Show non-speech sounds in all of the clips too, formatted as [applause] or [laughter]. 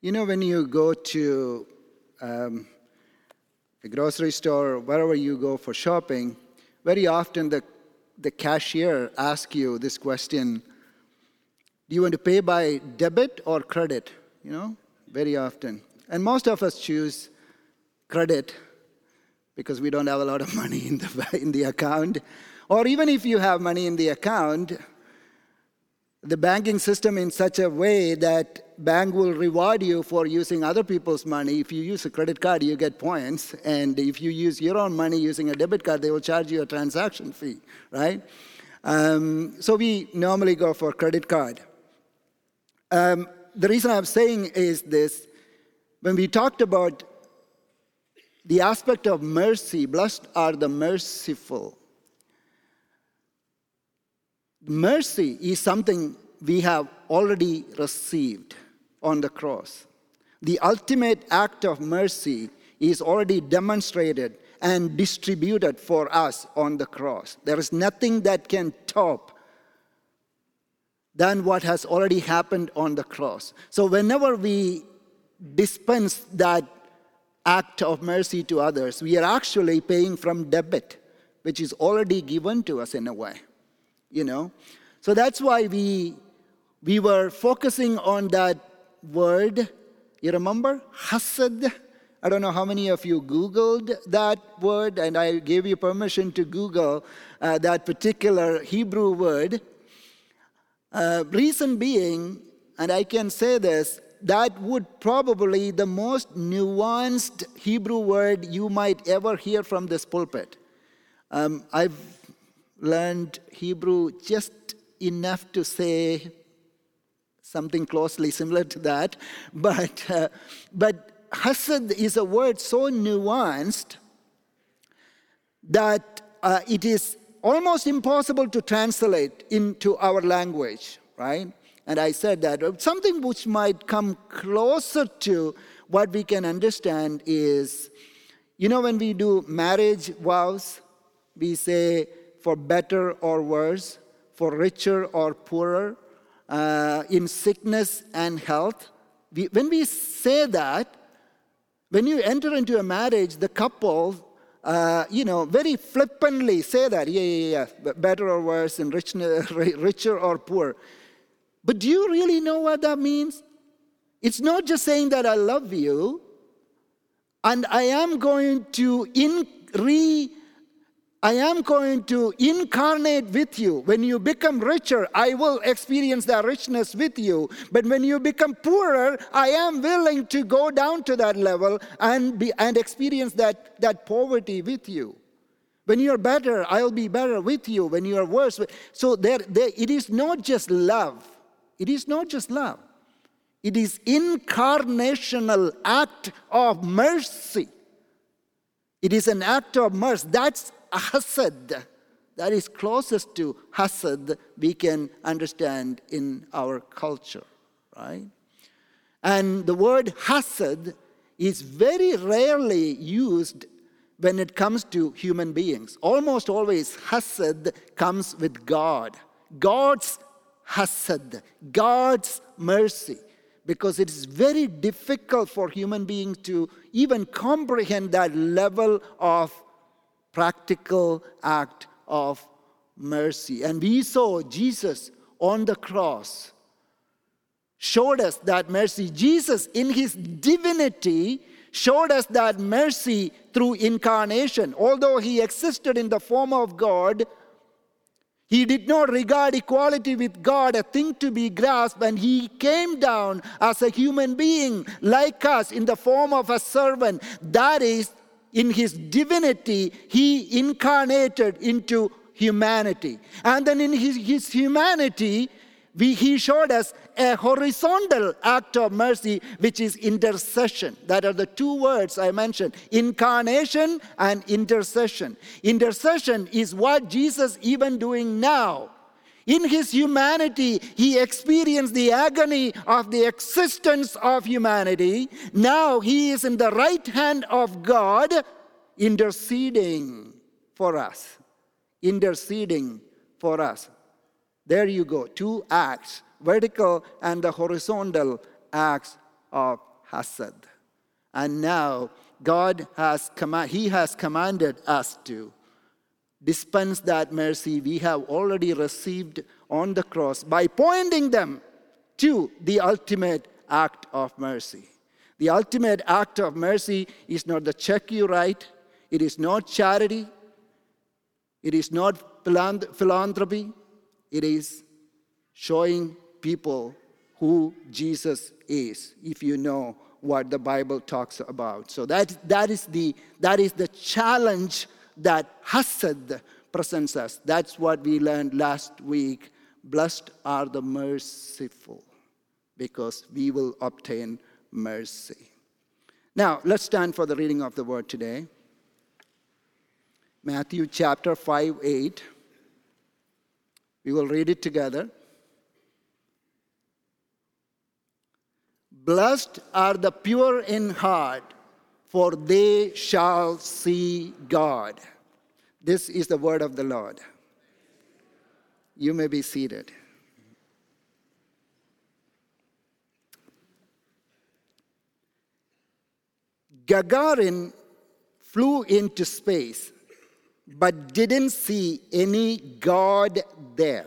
You know, when you go to um, a grocery store, or wherever you go for shopping, very often the, the cashier asks you this question Do you want to pay by debit or credit? You know, very often. And most of us choose credit because we don't have a lot of [laughs] money in the, in the account. Or even if you have money in the account, the banking system in such a way that bank will reward you for using other people's money. If you use a credit card you get points. And if you use your own money using a debit card they will charge you a transaction fee right? Um, so we normally go for credit card. Um, the reason i'm saying is this. When we talked about the aspect of mercy blessed are the merciful Mercy is something we have already received on the cross. The ultimate act of mercy is already demonstrated and distributed for us on the cross. There is nothing that can top than what has already happened on the cross. So, whenever we dispense that act of mercy to others, we are actually paying from debit, which is already given to us in a way you know. So that's why we we were focusing on that word. You remember? Hasad. I don't know how many of you Googled that word, and I gave you permission to Google uh, that particular Hebrew word. Uh, reason being, and I can say this, that would probably the most nuanced Hebrew word you might ever hear from this pulpit. Um, I've learned Hebrew just enough to say something closely similar to that. [laughs] But, uh, but hasad is a word so nuanced that uh, it is almost impossible to translate into our language, right? And I said that something which might come closer to what we can understand is you know, when we do marriage vows, we say, for better or worse, for richer or poorer, uh, in sickness and health. We, when we say that, when you enter into a marriage, the couple, uh, you know, very flippantly say that, yeah, yeah, yeah, better or worse, and rich, [laughs] richer or poor. But do you really know what that means? It's not just saying that I love you, and I am going to in, re I am going to incarnate with you. When you become richer, I will experience that richness with you. But when you become poorer, I am willing to go down to that level and, be, and experience that, that poverty with you. When you're better, I'll be better with you. When you're worse, so there, there, it is not just love. It is not just love. It is incarnational act of mercy. It is an act of mercy. That's hasad that is closest to hasad we can understand in our culture, right? And the word hasad is very rarely used when it comes to human beings. Almost always, hasad comes with God. God's hasad, God's mercy, because it is very difficult for human beings to even comprehend that level of practical act of mercy. And we saw Jesus on the cross showed us that mercy. Jesus, in his divinity, showed us that mercy through incarnation. Although he existed in the form of God, he did not regard equality with God a thing to be grasped, and he came down as a human being like us in the form of a servant. That is in his divinity, he incarnated into humanity. And then in his, his humanity, we, he showed us a horizontal act of mercy, which is intercession. That are the two words I mentioned incarnation and intercession. Intercession is what Jesus even doing now in his humanity, he experienced the agony of the existence of humanity. Now he is in the right hand of God, interceding for us. Interceding for us. There you go. Two acts vertical and the horizontal acts of Hasad. And now God has command, He has commanded us to dispense that mercy we have already received on the cross by pointing them to the ultimate act of mercy. The ultimate act of mercy is not the check you write, it is not charity, it is not philanthropy, it is showing people who Jesus is, if you know what the Bible talks about. So that, that, is, the, that is the challenge that Hasad presents us. That's what we learned last week. Blessed are the merciful, because we will obtain mercy. Now, let's stand for the reading of the word today. Matthew chapter 5 8. We will read it together. Blessed are the pure in heart, for they shall see God. This is the word of the Lord. You may be seated. Gagarin flew into space but didn't see any God there.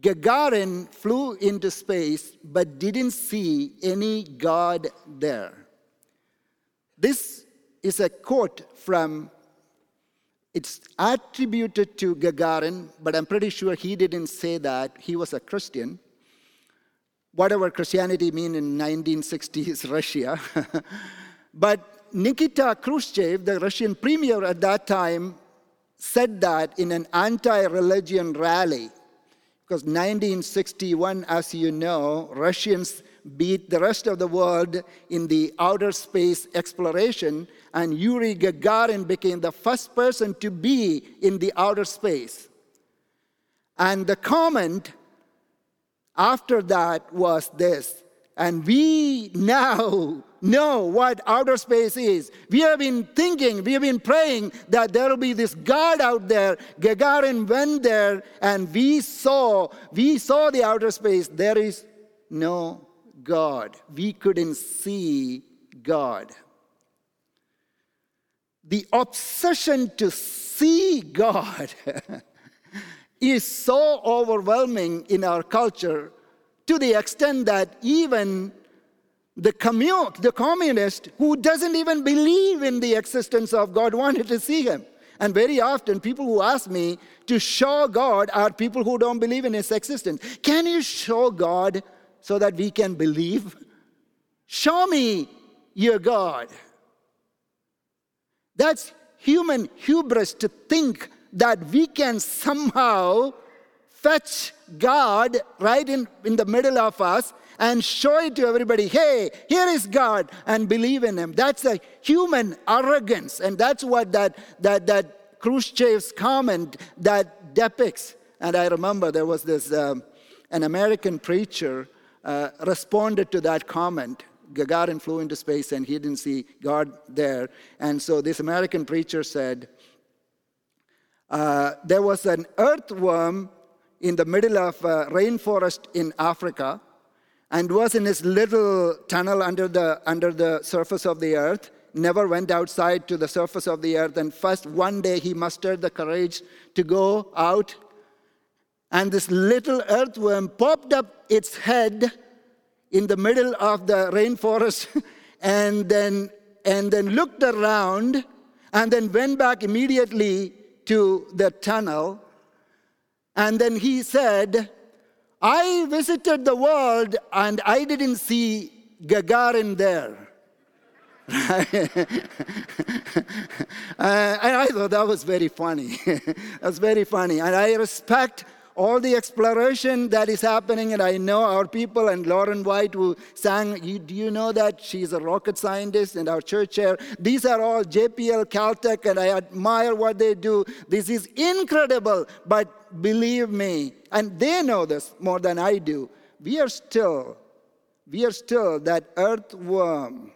Gagarin flew into space but didn't see any God there. This is a quote from, it's attributed to Gagarin, but I'm pretty sure he didn't say that. He was a Christian whatever Christianity mean in 1960s Russia. [laughs] but Nikita Khrushchev, the Russian premier at that time, said that in an anti-religion rally. Because 1961, as you know, Russians beat the rest of the world in the outer space exploration, and Yuri Gagarin became the first person to be in the outer space. And the comment after that was this. And we [laughs] now know what outer space is. We have been thinking, we have been praying that there will be this God out there. Gagarin went there and we saw, we saw the outer space. There is no God. We couldn't see God. The obsession to see God [laughs] is so overwhelming in our culture to the extent that even the, commun- the communist who doesn't even believe in the existence of God wanted to see him. And very often, people who ask me to show God are people who don't believe in his existence. Can you show God so that we can believe? Show me your God. That's human hubris to think that we can somehow fetch God right in, in the middle of us and show it to everybody hey, here is God, and believe in Him. That's a human arrogance, and that's what that, that, that Khrushchev's comment that depicts. And I remember there was this, um, an American preacher uh, responded to that comment. Gagarin flew into space and he didn't see God there. And so this American preacher said, uh, there was an earthworm in the middle of a rainforest in Africa and was in his little tunnel under the, under the surface of the earth, never went outside to the surface of the earth. And first, one day, he mustered the courage to go out. And this little earthworm popped up its head in the middle of the rainforest [laughs] and then, and then looked around and then went back immediately to the tunnel. And then he said, I visited the world and I didn't see Gagarin there. [laughs] [laughs] uh, and I thought that was very funny. That's very funny. And I respect all the exploration that is happening, and I know our people and Lauren White who sang, Do you know that she's a rocket scientist and our church chair? These are all JPL, Caltech, and I admire what they do. This is incredible, but believe me, and they know this more than I do, we are still, we are still that earthworm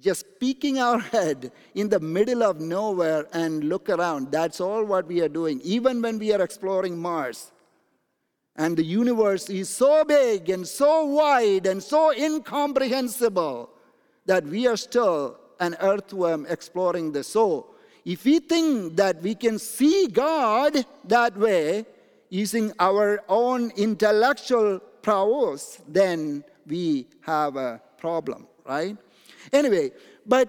just peeking our [laughs] head in the middle of nowhere and look around. That's all what we are doing. Even when we are exploring Mars, And the universe is so big and so wide and so incomprehensible that we are still an earthworm exploring the soul. If we think that we can see God that way, using our own intellectual prowess, then we have a problem, right? Anyway, but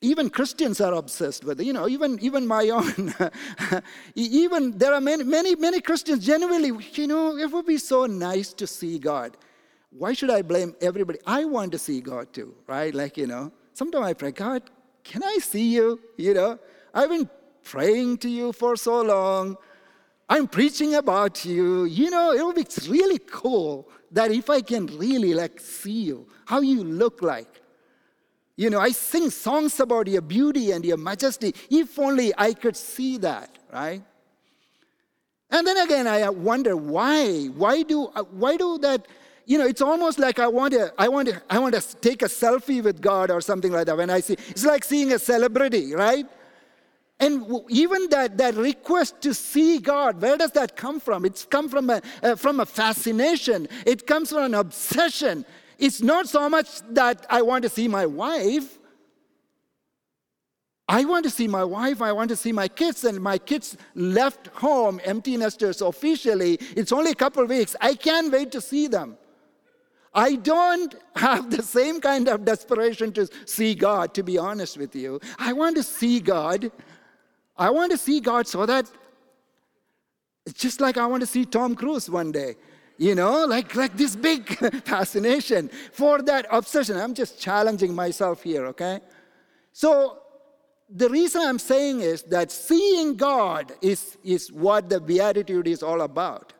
even Christians are obsessed with it. You know, even, even my [laughs] own. even there are many, many, many Christians genuinely, you know, it would be so nice to see God. Why should I blame everybody? I want to see God too, right? Like, you know, sometimes I pray, God, can I see you? You know, I've been praying to you for so long. I'm preaching about you. You know, it would be really cool that if I can really like see you, how you look like. You know, I sing songs about your beauty and your majesty. If only I could see that, right? And then again, I wonder why? Why do why do that? You know, it's almost like I want to, I want to, I want to take a selfie with God or something like that. When I see, it's like seeing a celebrity, right? And even that, that request to see God, where does that come from? It's come from a, uh, from a fascination. It comes from an obsession. It's not so much that I want to see my wife. I want to see my wife, I want to see my kids, and my kids left home, empty nesters officially. It's only a couple weeks. I can't wait to see them. I don't [laughs] have the same kind of desperation to see God, to be honest with you. I want to see God I want to see God so that it's just like I want to see Tom Cruise one day. You know, like, like this big [laughs] fascination for that obsession. I'm just challenging myself here, okay? So the reason I'm saying is that seeing God is, is what the Beatitude is all about.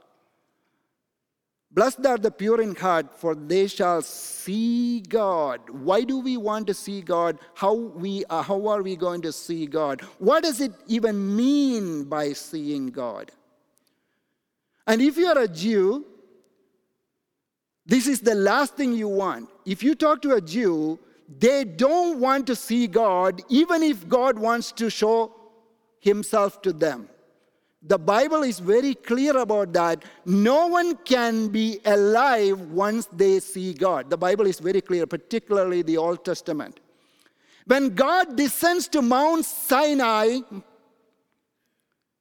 Blessed are the pure in heart, for they shall see God. Why do we want to see God? How, we, uh, how are we going to see God? What does it even mean by seeing God? And if you are a Jew, this is the last thing you want. If you talk to a Jew, they don't want to see God, even if God wants to show himself to them. The Bible is very clear about that. No one can be alive once they see God. The Bible is very clear, particularly the Old Testament. When God descends to Mount Sinai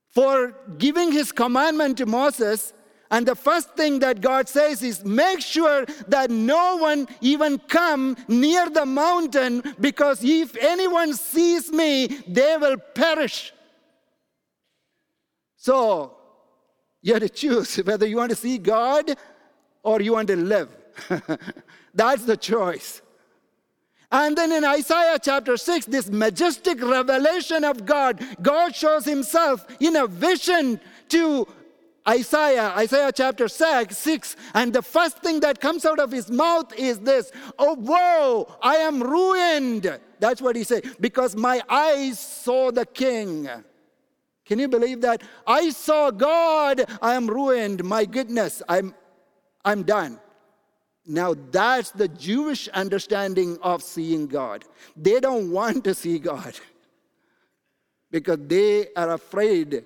for giving his commandment to Moses, and the first thing that God says is make sure that no one even come near the mountain because if anyone sees me, they will perish. So you have to choose [laughs] whether you want to see God or you want to live. [laughs] That's the choice. And then in Isaiah chapter 6, this majestic revelation of God, God shows himself in a vision to Isaiah, Isaiah chapter 6, 6, and the first thing that comes out of his mouth is this Oh, woe, I am ruined. That's what he said, because my eyes saw the king. Can you believe that? I saw God, I am ruined. My goodness, I'm, I'm done. Now, that's the Jewish understanding of seeing God. They don't want to see God [laughs] because they are afraid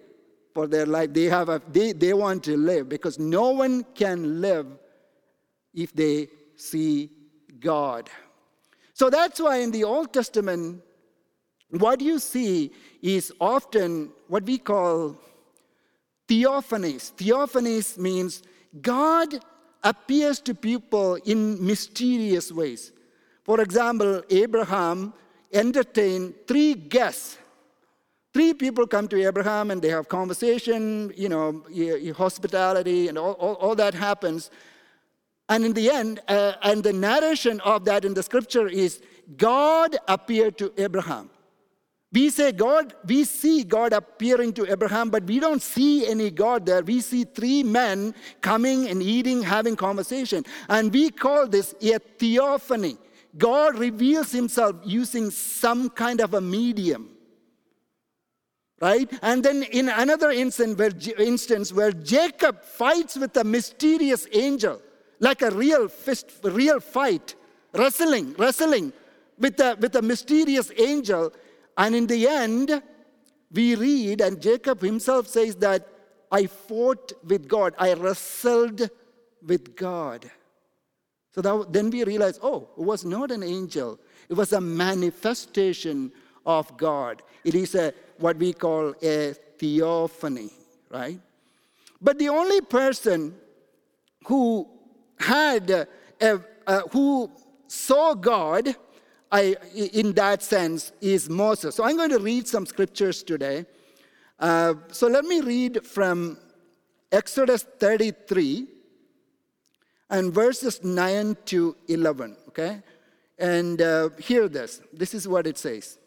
for their life. They, have a, they, they want to live because no one can live if they see God. So that's why in the Old Testament, what you see is often what we call theophanies. Theophanies means God appears to people in mysterious ways. For example, Abraham entertained three guests. Three people come to Abraham and they have conversation, you know, hospitality, and all, all, all that happens. And in the end, uh, and the narration of that in the scripture is God appeared to Abraham. We say God, we see God appearing to Abraham, but we don't see any God there. We see three men coming and eating, having conversation. And we call this a theophany. God reveals himself using some kind of a medium. Right? And then in another instance where, instance where Jacob fights with a mysterious angel, like a real fist, real fight, wrestling, wrestling with a, with a mysterious angel and in the end, we read, and Jacob himself says that I fought with God, I wrestled with God. So that, then we realize, oh, it was not an angel, it was a manifestation of God. It is a what we call a theophany, right? But the only person who had a, a, who saw God I, in that sense is Moses. So I'm going to read some scriptures today. Uh, so let me read from Exodus 33 and verses 9 to 11, okay? And uh, hear this. This is what it says.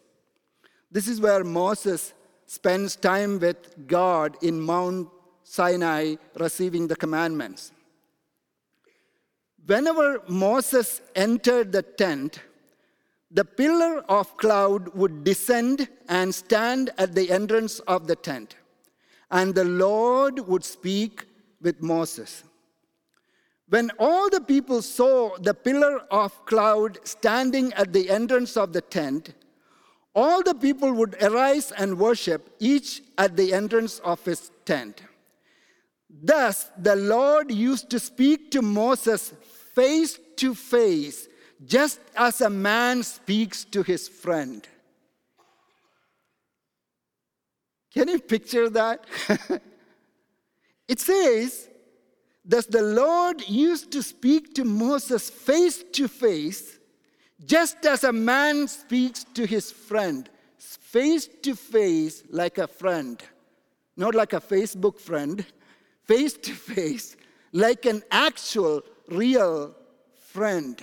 This is where Moses spends time with God in Mount Sinai receiving the commandments. Whenever Moses entered the tent, the pillar of cloud would descend and stand at the entrance of the tent, and the Lord would speak with Moses. When all the people saw the pillar of cloud standing at the entrance of the tent, all the people would arise and worship, each at the entrance of his tent. Thus, the Lord used to speak to Moses face to face, just as a man speaks to his friend. Can you picture that? [laughs] it says, Thus the Lord used to speak to Moses face to face, just as a man speaks to his friend, face to face like a friend, not like a Facebook friend, face to face like an actual real friend.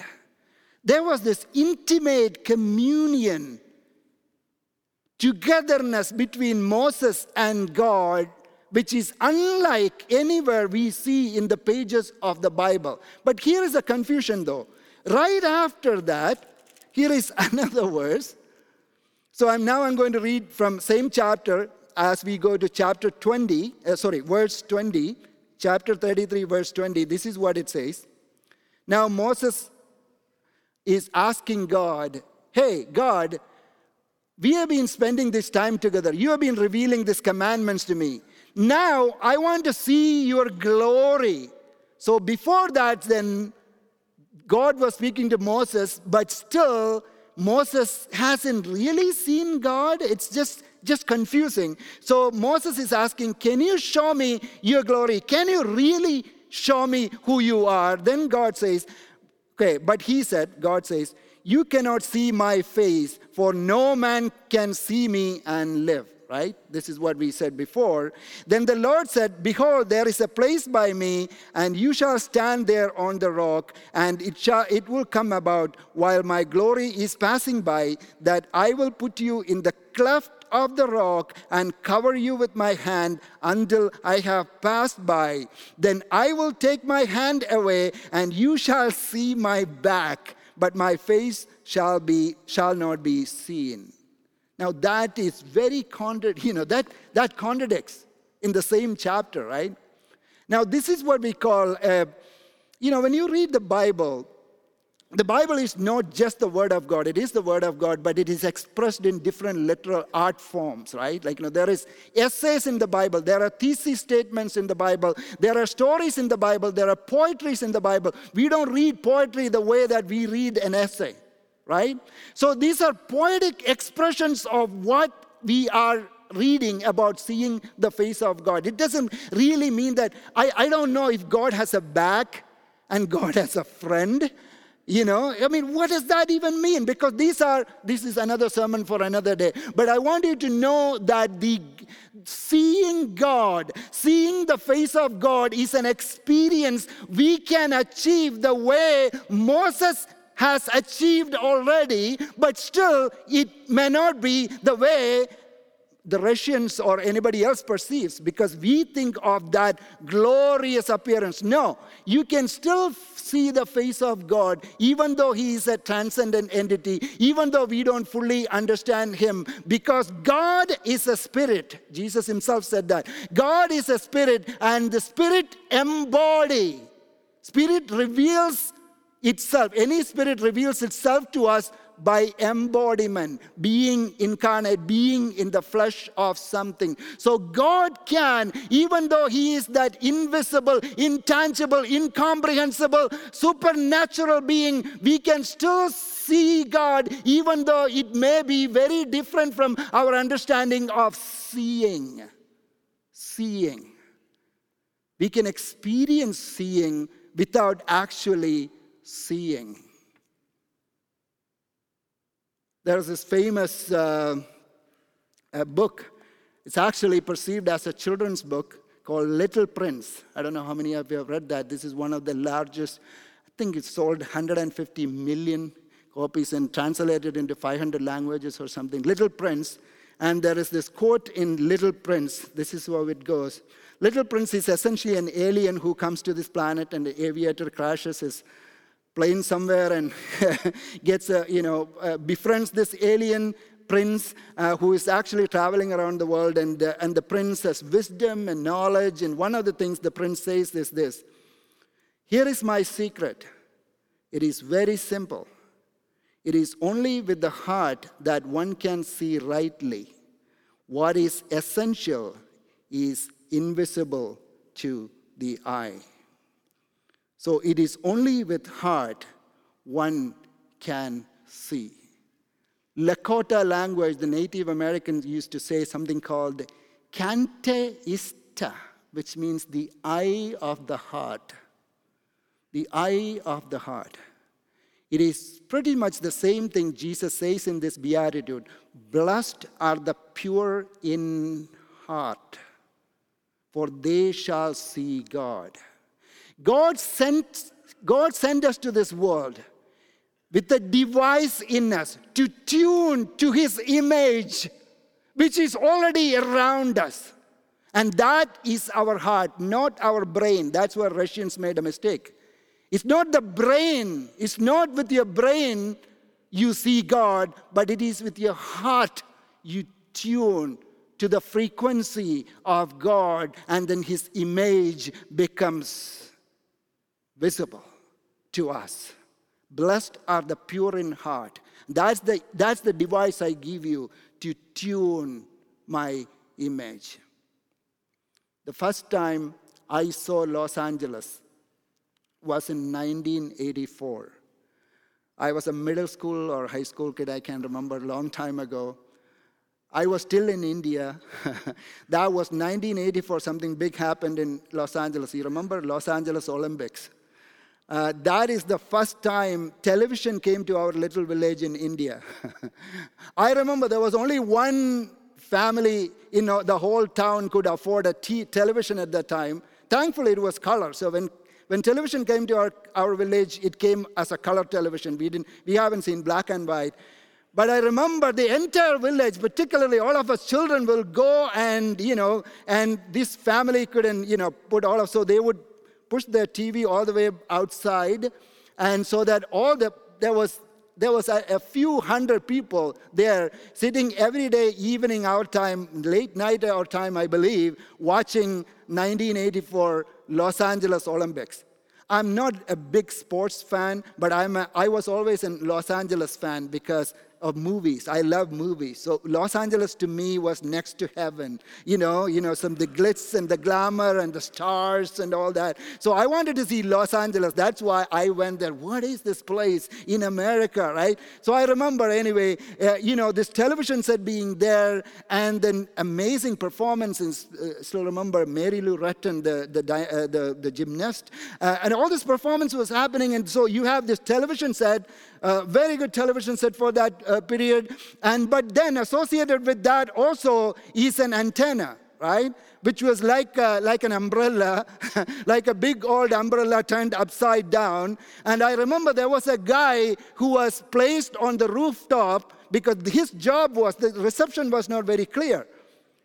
There was this intimate communion, togetherness between Moses and God, which is unlike anywhere we see in the pages of the Bible. But here is a confusion though. Right after that, here is [laughs] another verse. So I'm now I'm going to read from same chapter as we go to chapter 20, uh, sorry, verse 20, chapter 33, verse 20. This is what it says. Now, Moses is asking God, Hey, God, we have been spending this time together. You have been revealing these commandments to me. Now, I want to see your glory. So, before that, then, God was speaking to Moses, but still, Moses hasn't really seen God. It's just just confusing. So Moses is asking, Can you show me your glory? Can you really show me who you are. Then God says, okay, but he said, God says, you cannot see my face, for no man can see me and live. Right? This is what we said before. Then the Lord said, Behold, there is a place by me, and you shall stand there on the rock, and it, shall, it will come about while my glory is passing by, that I will put you in the cleft of the rock and cover you with my hand until I have passed by. Then I will take my hand away, and you shall see my back, but my face shall be shall not be seen. Now that is very contra- you know that that contradicts in the same chapter, right? Now this is what we call, uh, you know, when you read the Bible, the Bible is not just the Word of God. It is the Word of God, but it is expressed in different literal art forms, right? Like, you know, there is essays in the Bible. There are thesis statements in the Bible. There are stories in the Bible. There are poetries in the Bible. We don't read poetry the way that we read an essay, right? So these are poetic expressions of what we are reading about seeing the face of God. It doesn't really mean that I, I don't know if God has a back and God has a friend you know, I mean, what does that even mean? Because these are, this is another sermon for another day. But I want you to know that the seeing God, seeing the face of God is an experience we can achieve the way Moses has achieved already, but still it may not be the way the Russians or anybody else perceives because we think of that glorious appearance. No, you can still see the face of God even though He is a transcendent entity, even though we don't fully understand Him, because God is a spirit. Jesus Himself said that. God is a spirit, and the spirit embodies. Spirit reveals itself. Any spirit reveals itself to us by embodiment, being incarnate, being in the flesh of something. So God can, even though He is that invisible, intangible, incomprehensible, supernatural being, we can still see God, even though it may be very different from our understanding of seeing. Seeing. We can experience seeing without actually seeing. There's this famous uh, book. It's actually perceived as a children's book called Little Prince. I don't know how many of you have read that. This is one of the largest, I think it's sold 150 million copies and translated into 500 languages or something. Little Prince. And there is this quote in Little Prince. This is how it goes. Little Prince is essentially an alien who comes to this planet and the aviator crashes his plane somewhere and [laughs] gets a, you know, uh, befriends this alien prince uh, who is actually traveling around the world and, uh, and the prince has wisdom and knowledge and one of the things the prince says is this here is my secret it is very simple it is only with the heart that one can see rightly. What is essential is invisible to the eye. So it is only with heart one can see. Lakota language, the Native Americans used to say something called kante ista, which means the eye of the heart. The eye of the heart. It is pretty much the same thing Jesus says in this beatitude Blessed are the pure in heart, for they shall see God. God sent, God sent us to this world with a device in us to tune to his image, which is already around us. And that is our heart, not our brain. That's where Russians made a mistake. It's not the brain, it's not with your brain you see God, but it is with your heart you tune to the frequency of God, and then His image becomes visible to us. Blessed are the pure in heart. That's the, that's the device I give you to tune my image. The first time I saw Los Angeles, was in 1984. I was a middle school or high school kid, I can't remember, a long time ago. I was still in India. [laughs] that was 1984, something big happened in Los Angeles. You remember Los Angeles Olympics? Uh, that is the first time television came to our little village in India. [laughs] I remember there was only one family in the whole town could afford a t- television at that time. Thankfully, it was color. So when when television came to our, our village, it came as a color television. We, didn't, we haven't seen black and white. But I remember the entire village, particularly all of us children, will go and, you know, and this family couldn't, you know, put all of, so they would push their TV all the way outside. And so that all the, there was, there was a, a few hundred people there sitting every day, evening our time, late night our time, I believe, watching 1984 Los Angeles Olympics. I'm not a big sports fan, but I'm a, I was always a Los Angeles fan because of movies. I love movies. So Los Angeles to me was next to heaven. You know, you know, some the glitz and the glamour and the stars and all that. So I wanted to see Los Angeles. That's why I went there. What is this place in America, right? So I remember anyway, uh, you know, this television set being there and then amazing performances. Uh, still remember Mary Lou Retton, the, the, uh, the, the, gymnast. Uh, and all this performance was happening. And so you have this television set a very good television set for that uh, period. And but then associated with that also is an antenna, right? Which was like, uh, like an umbrella, [laughs] like a big old umbrella turned upside down. And I remember there was a guy who was placed on the rooftop because his job was, the reception was not very clear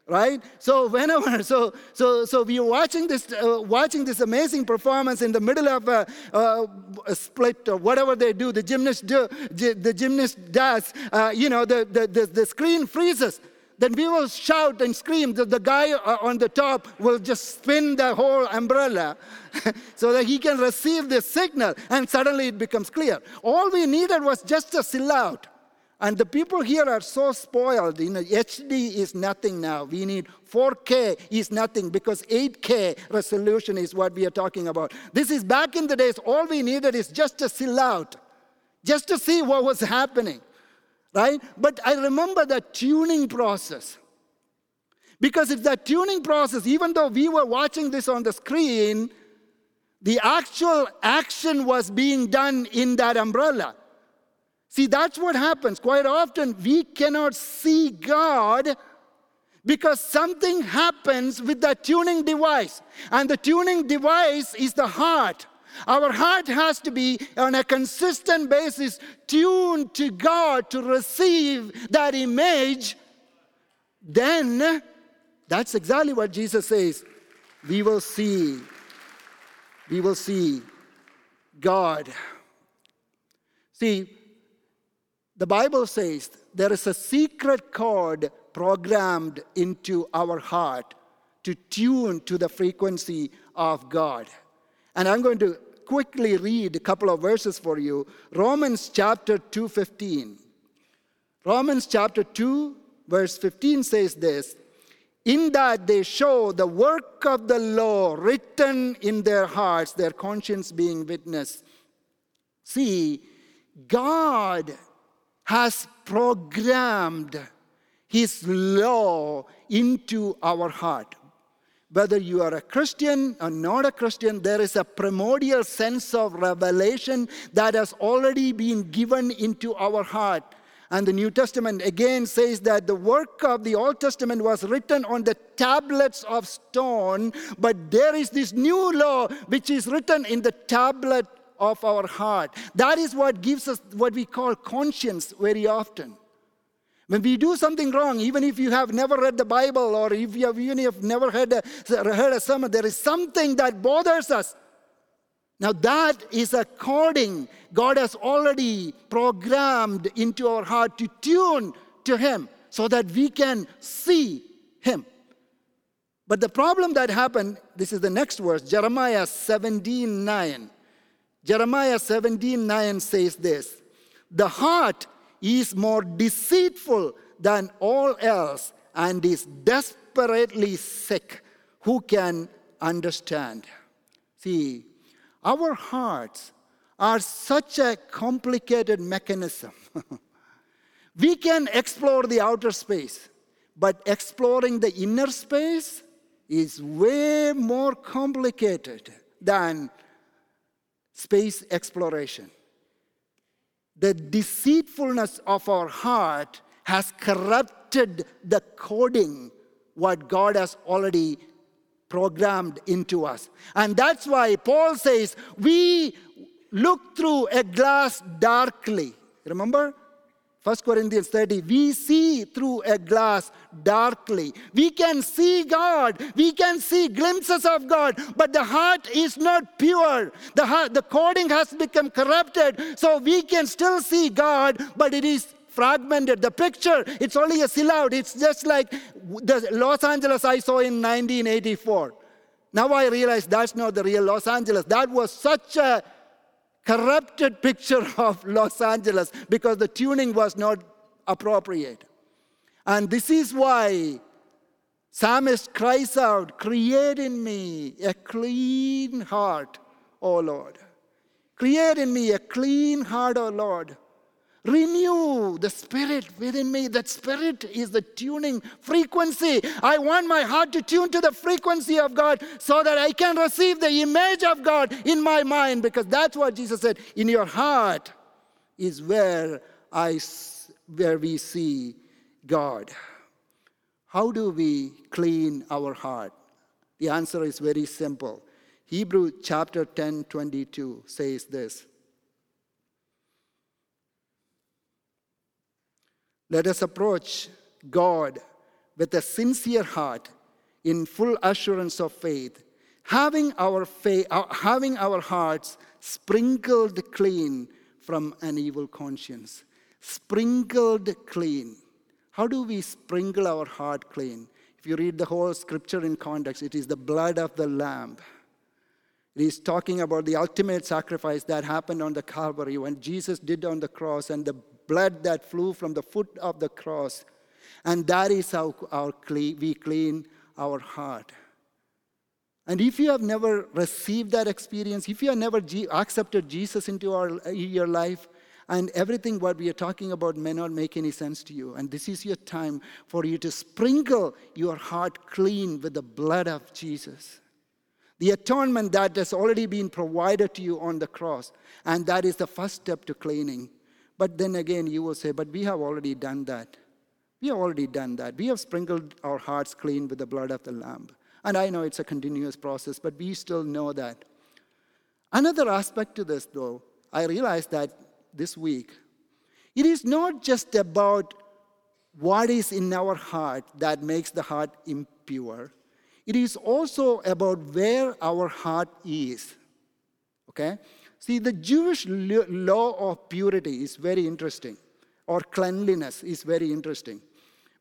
right? So [laughs] whenever so so so we are watching this uh, watching this amazing performance in the middle of a, a, a split or whatever they do the gymnast do the gymnast does uh, you know the, the, the, the, screen freezes. Then we will shout and scream that the guy uh, on the top will just spin the whole umbrella [laughs] so that he can receive the signal and suddenly it becomes clear. All we needed was just a silhouette And the people here are so spoiled. You know, HD is nothing now. We need 4K is nothing because 8K resolution is what we are talking about. This is back in the days, all we needed is just to chill out, just to see what was happening, right? But I remember the tuning process. Because if that tuning process, even though we were watching this on the screen, the actual action was being done in that umbrella. See, that's what happens. Quite often, we cannot see God because something happens with the tuning device. And the tuning device is the heart. Our heart has to be on a consistent basis tuned to God to receive that image. Then, that's exactly what Jesus says. We will see we will see God. See, the Bible says there is a secret chord programmed into our heart to tune to the frequency of God. And I'm going to quickly read a couple of verses for you. Romans chapter 2:15. Romans chapter 2 verse 15 says this, in that they show the work of the law written in their hearts, their conscience being witness. See, God has programmed His law into our heart. Whether you are a Christian or not a Christian, there is a primordial sense of revelation that has already been given into our heart. And the New Testament again says that the work of the Old Testament was written on the tablets of stone, but there is this new law which is written in the tablet of our heart. That is what gives us what we call conscience very often. When we do something wrong, even if you have never read the Bible or if you have, even if never heard a, heard a sermon, there is something that bothers us. Now, that is a coding God has already programmed into our heart to tune to Him so that we can see Him. But the problem that happened, this is the next verse, Jeremiah 17 9. Jeremiah 17 9 says this The heart is more deceitful than all else and is desperately sick. Who can understand? See, our hearts are such a complicated mechanism. [laughs] we can explore the outer space, but exploring the inner space is way more complicated than space exploration. The deceitfulness of our heart has corrupted the coding what God has already programmed into us. And that's why Paul says, we look through a glass darkly. Remember? 1 Corinthians 30, we see through a glass darkly. We can see God. We can see glimpses of God, but the heart is not pure. The, heart, the coding has become corrupted, so we can still see God, but it is fragmented. The picture, it's only a silhouette. It's just like the Los Angeles I saw in 1984. Now I realize that's not the real Los Angeles. That was such a corrupted picture [laughs] of Los Angeles because the tuning was not appropriate. And this is why psalmist cries out, Create in me a clean heart, O Lord. Create in me a clean heart, O Lord. Renew the spirit within me. That spirit is the tuning frequency. I want my heart to tune to the frequency of God so that I can receive the image of God in my mind because that's what Jesus said. In your heart is where I where we see God. How do we clean our heart? The answer is very simple. Hebrew chapter 10 22 says this. Let us approach God with a sincere heart in full assurance of faith, having our, faith, uh, having our hearts sprinkled clean from an evil conscience. Sprinkled clean. How do we sprinkle our heart clean? If you read the whole scripture in context, it is the blood of the Lamb. It is talking about the ultimate sacrifice that happened on the Calvary when Jesus did on the cross, and the blood that flew from the foot of the cross. And that is how our clean, we clean our heart. And if you have never received that experience, if you have never accepted Jesus into our, your life, and everything what we are talking about may not make any sense to you. And this is your time for you to sprinkle your heart clean with the blood of Jesus. The atonement that has already been provided to you on the cross. And that is the first step to cleaning. But then again, you will say, but we have already done that. We have already done that. We have sprinkled our hearts clean with the blood of the Lamb. And I know it's a continuous process, but we still know that. Another aspect to this, though, I realized that this week. It is not just about what is in our heart that makes the heart impure, it is also about where our heart is. Okay? See, the Jewish law of purity is very interesting, or cleanliness is very interesting.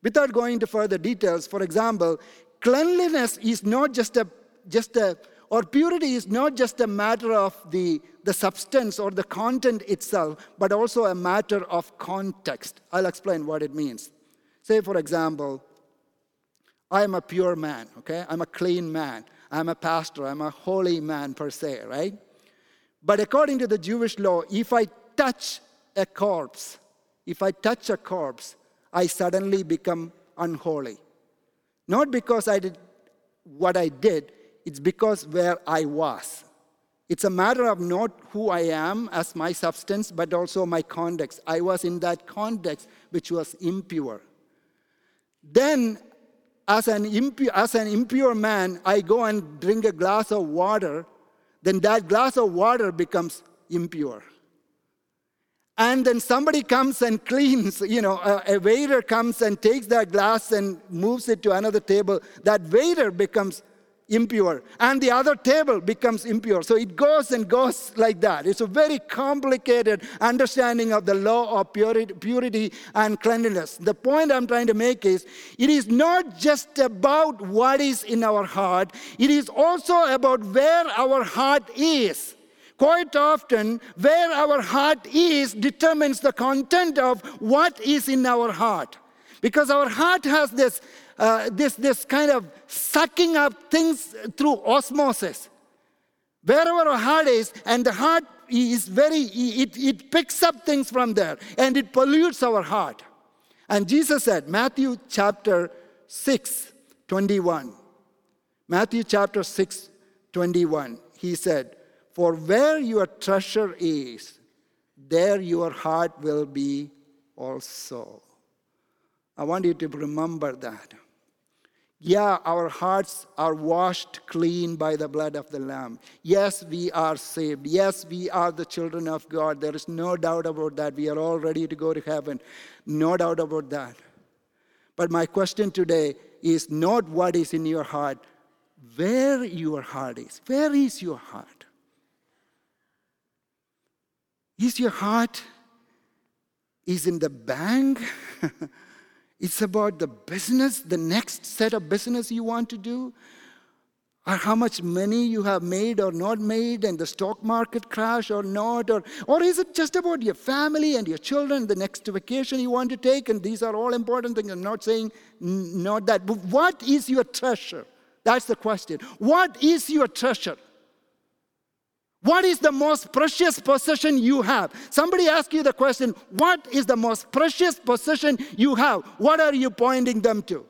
Without going into further details, for example, cleanliness is not just a, just a or purity is not just a matter of the, the substance or the content itself, but also a matter of context. I'll explain what it means. Say, for example, I am a pure man, okay? I'm a clean man. I'm a pastor. I'm a holy man per se, right? But according to the Jewish law, if I touch a corpse, if I touch a corpse, I suddenly become unholy. Not because I did what I did, it's because where I was. It's a matter of not who I am as my substance, but also my context. I was in that context which was impure. Then, as an, impure, as an impure man, I go and drink a glass of water, then that glass of water becomes impure. And then somebody comes and cleans, you know, a, a waiter comes and takes that glass and moves it to another table. That waiter becomes impure and the other table becomes impure. So it goes and goes like that. It's a very complicated understanding of the law of purity, and cleanliness. The point i'm trying to make is it is not just about what is in our heart it is also about where our heart is. Quite often where our heart is determines the content of what is in our heart. Because our heart has this uh, this, this kind of sucking up things through osmosis. Wherever our heart is, and the heart is very, it, it picks up things from there and it pollutes our heart. And Jesus said, Matthew chapter 6, 21. Matthew chapter 6, 21. He said, For where your treasure is, there your heart will be also. I want you to remember that. Yeah, our hearts are washed clean by the blood of the Lamb. Yes, we are saved. Yes, we are the children of God. There is no doubt about that. We are all ready to go to heaven. No doubt about that. But my question today is not what is in your heart, where your heart is. Where is your heart? Is your heart is in the bank? [laughs] It's about the business, the next set of business you want to do, or how much money you have made or not made, and the stock market crash or not, or, or is it just about your family and your children, the next vacation you want to take? And these are all important things. I'm not saying not that. But what is your treasure? That's the question. What is your treasure? What is the most precious possession you have? Somebody ask you the question, What is the most precious possession you have? What are you pointing them to?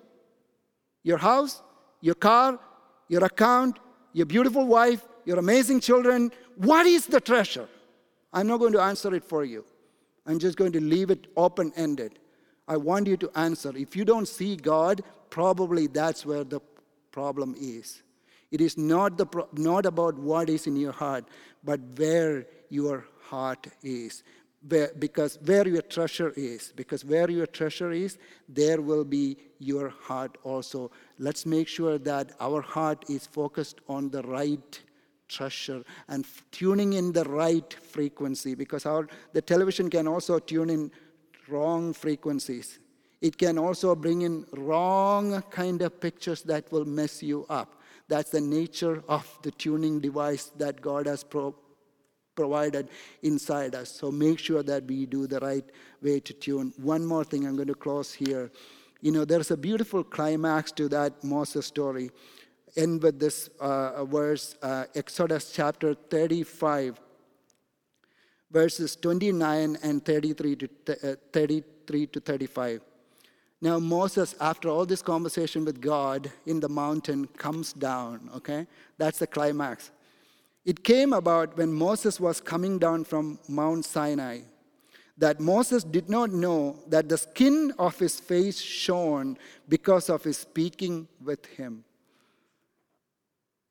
Your house, your car, your account, your beautiful wife, your amazing children. What is the treasure? I'm not going to answer it for you. I'm just going to leave it open ended. I want you to answer. If you don't see God, probably that's where the problem is. It is not, the, not about what is in your heart, but where your heart is. Where, because where your treasure is, because where your treasure is, there will be your heart also. Let's make sure that our heart is focused on the right treasure and tuning in the right frequency because our, the television can also tune in wrong frequencies. It can also bring in wrong kind of pictures that will mess you up. That's the nature of the tuning device that God has pro- provided inside us. So make sure that we do the right way to tune. One more thing, I'm going to close here. You know, there's a beautiful climax to that Moses story. End with this uh, verse, uh, Exodus chapter 35, verses 29 and 33 to, uh, 33 to 35. Now, Moses, after all this conversation with God in the mountain, comes down, okay? That's the climax. It came about when Moses was coming down from Mount Sinai that Moses did not know that the skin of his face shone because of his speaking with him.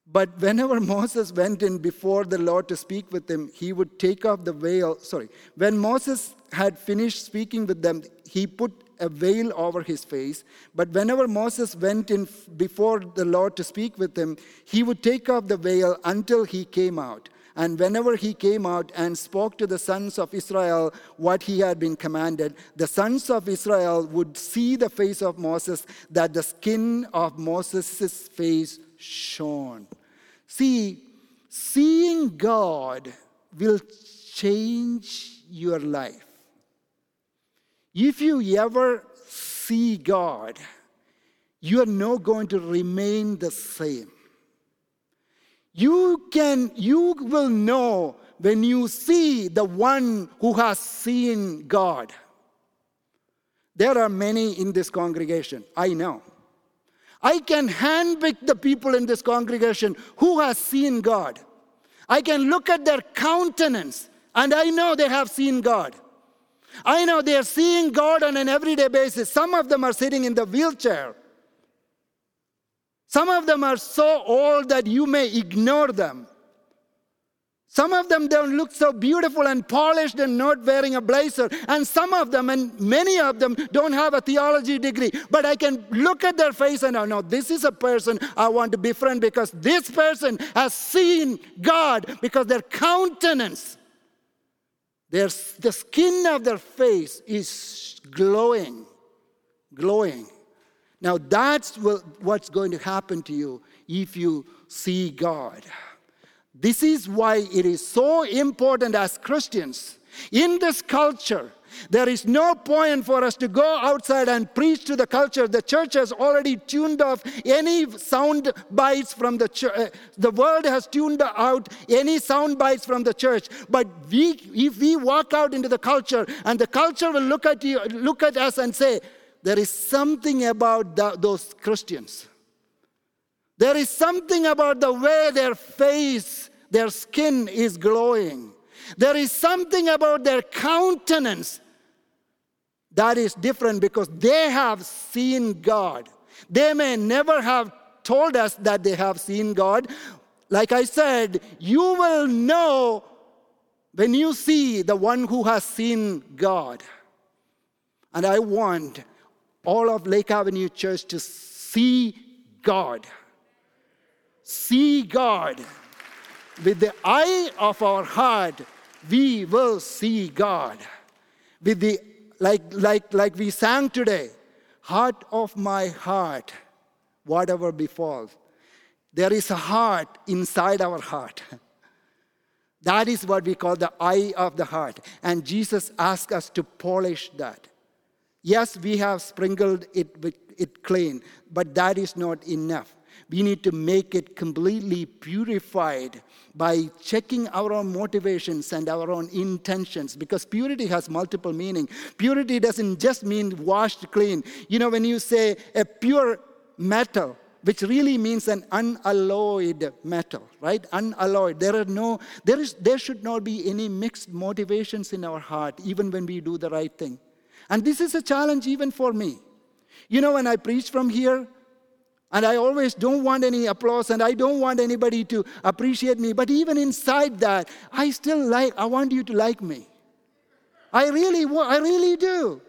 But whenever Moses went in before the Lord to speak with him, he would take off the veil. Sorry, when Moses had finished speaking with them, he put a veil over his face. But whenever Moses went in before the Lord to speak with him, he would take off the veil until he came out. And whenever he came out and spoke to the sons of Israel what he had been commanded, the sons of Israel would see the face of Moses, that the skin of Moses' face shone. See, seeing God will change your life. If you ever see God, you are not going to remain the same. You can, you will know when you see the one who has seen God. There are many in this congregation, I know. I can handpick the people in this congregation who has seen God. I can look at their countenance and I know they have seen God. I know they are seeing God on an everyday basis. Some of them are sitting in the wheelchair. Some of them are so old that you may ignore them. Some of them don't look so beautiful and polished and not wearing a blazer. And some of them, and many of them, don't have a theology degree. But I can look at their face and oh, I know this is a person I want to befriend because this person has seen God because their countenance, their, the skin of their face is glowing, glowing. Now, that's what's going to happen to you if you see God. This is why it is so important as Christians in this culture. There is no point for us to go outside and preach to the culture. The church has already tuned off any sound bites from the church. Uh, the world has tuned out any sound bites from the church. But we, if we walk out into the culture and the culture will look at you, look at us and say, there is something about the, those Christians. There is something about the way their face, their skin is glowing. There is something about their countenance that is different because they have seen God. They may never have told us that they have seen God. Like I said, you will know when you see the one who has seen God. And I want all of Lake Avenue Church to see God. See God. With the eye of our heart, we will see God. With the like, like, like we sang today, heart of my heart, whatever befalls. There is a heart inside our heart. [laughs] That is what we call the eye of the heart. And Jesus asked us to polish that. Yes, we have sprinkled it it clean, but that is not enough. We need to make it completely purified by checking our own motivations and our own intentions because purity has multiple meaning. Purity doesn't just mean washed clean. You know, when you say a pure metal, which really means an unalloyed metal, right? Unalloyed. There are no, there is, there should not be any mixed motivations in our heart, even when we do the right thing. And this is a challenge even for me. You know, when I preach from here, and I always don't want any applause and I don't want anybody to appreciate me, but even inside that, I still like, I want you to like me. I really, I really do.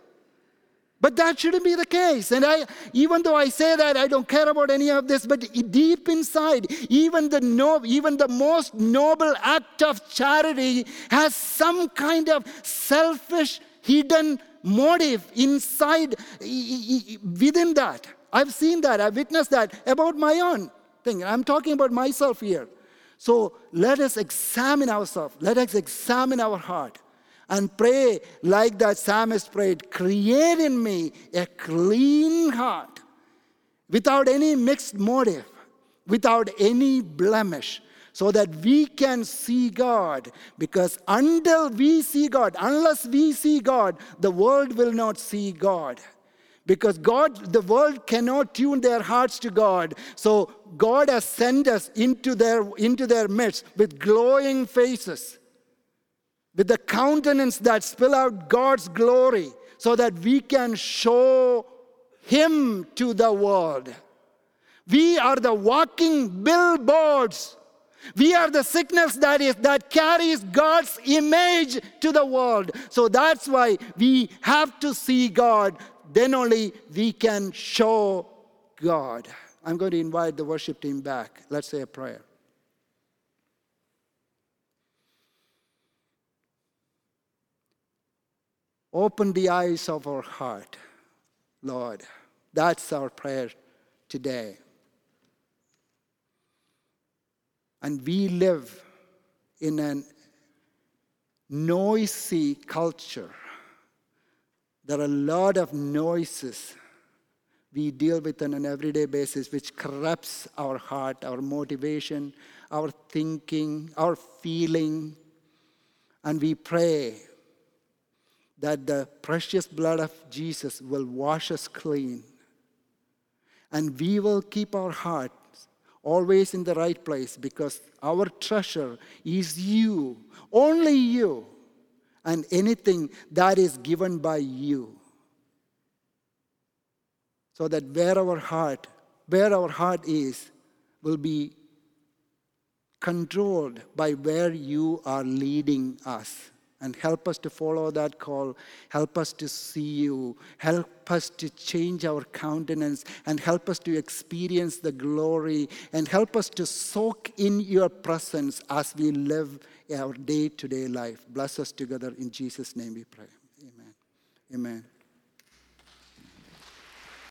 But that shouldn't be the case. And I, even though I say that, I don't care about any of this, but deep inside, even the, no, even the most noble act of charity has some kind of selfish, hidden motive inside, within that. I've seen that, I've witnessed that about my own thing. I'm talking about myself here. So let us examine ourselves. Let us examine our heart and pray like that psalmist prayed create in me a clean heart without any mixed motive, without any blemish, so that we can see God. Because until we see God, unless we see God, the world will not see God. Because God, the world cannot tune their hearts to God. So God has sent us into their, into their midst with glowing faces with the countenance that spill out God's glory so that we can show Him to the world. We are the walking billboards. We are the signals that is that carries God's image to the world. So that's why we have to see God. Then only we can show God. I'm going to invite the worship team back. Let's say a prayer. Open the eyes of our heart, Lord. That's our prayer today. And we live in a noisy culture. There are a lot of noises we deal with on an everyday basis, which corrupts our heart, our motivation, our thinking, our feeling. And we pray that the precious blood of Jesus will wash us clean. And we will keep our hearts always in the right place because our treasure is you, only you, and anything that is given by you. So that where our heart, where our heart is, will be controlled by where you are leading us and help us to follow that call. Help us to see you. Help us to change our countenance and help us to experience the glory and help us to soak in your presence as we live our day to day life. Bless us together. In Jesus' name we pray. Amen. Amen.